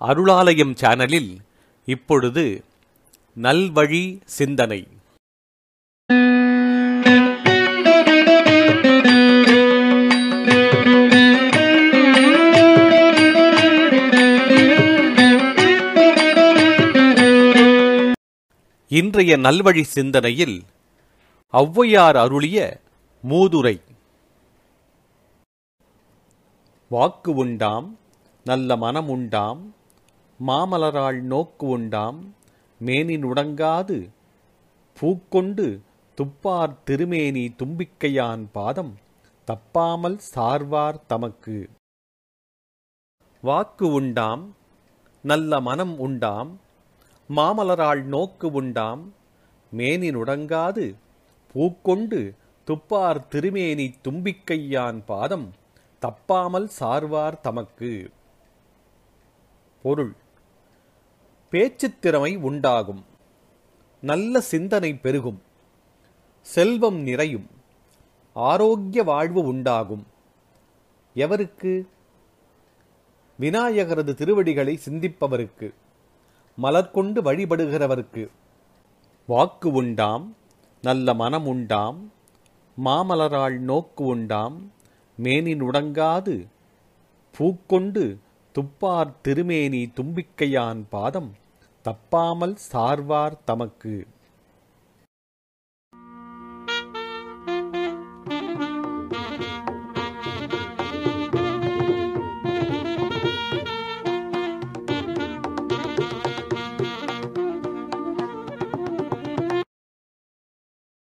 அருளாலயம் சேனலில் இப்பொழுது நல்வழி சிந்தனை. இன்றைய நல்வழி சிந்தனையில் ஔவையார் அருளிய மூதுரை. வாக்கு உண்டாம் நல்ல மனம் உண்டாம் மாமலராள் நோக்கு உண்டாம் மேனினுடங்காது பூக்கொண்டு துப்பார் திருமேனி தும்பிக்கையான் பாதம். தப்பாமல் சார்வார் தமக்கு. வாக்கு உண்டாம். நல்ல மனம் உண்டாம். மாமலராள் நோக்கு உண்டாம். மேனினுடங்காது பூக்கொண்டு துப்பார் திருமேனி தும்பிக்கையான் பாதம். தப்பாமல் சார்வார் தமக்கு. பொருள். பேச்சு திறமை உண்டாகும். நல்ல சிந்தனை பெருகும். செல்வம் நிறையும். ஆரோக்கிய வாழ்வு உண்டாகும். எவருக்கு? விநாயகரது திருவடிகளை சிந்திப்பவருக்கு. மலர்கொண்டு வழிபடுகிறவருக்கு. வாக்கு உண்டாம். நல்ல மனம் உண்டாம். மாமலரால் நோக்கு உண்டாம். மேனின் உடங்காது. பூக்கொண்டு துப்பார் திருமேனி தும்பிக்கையான் பாதம் தப்பாமல் சார்வார் தமக்கு.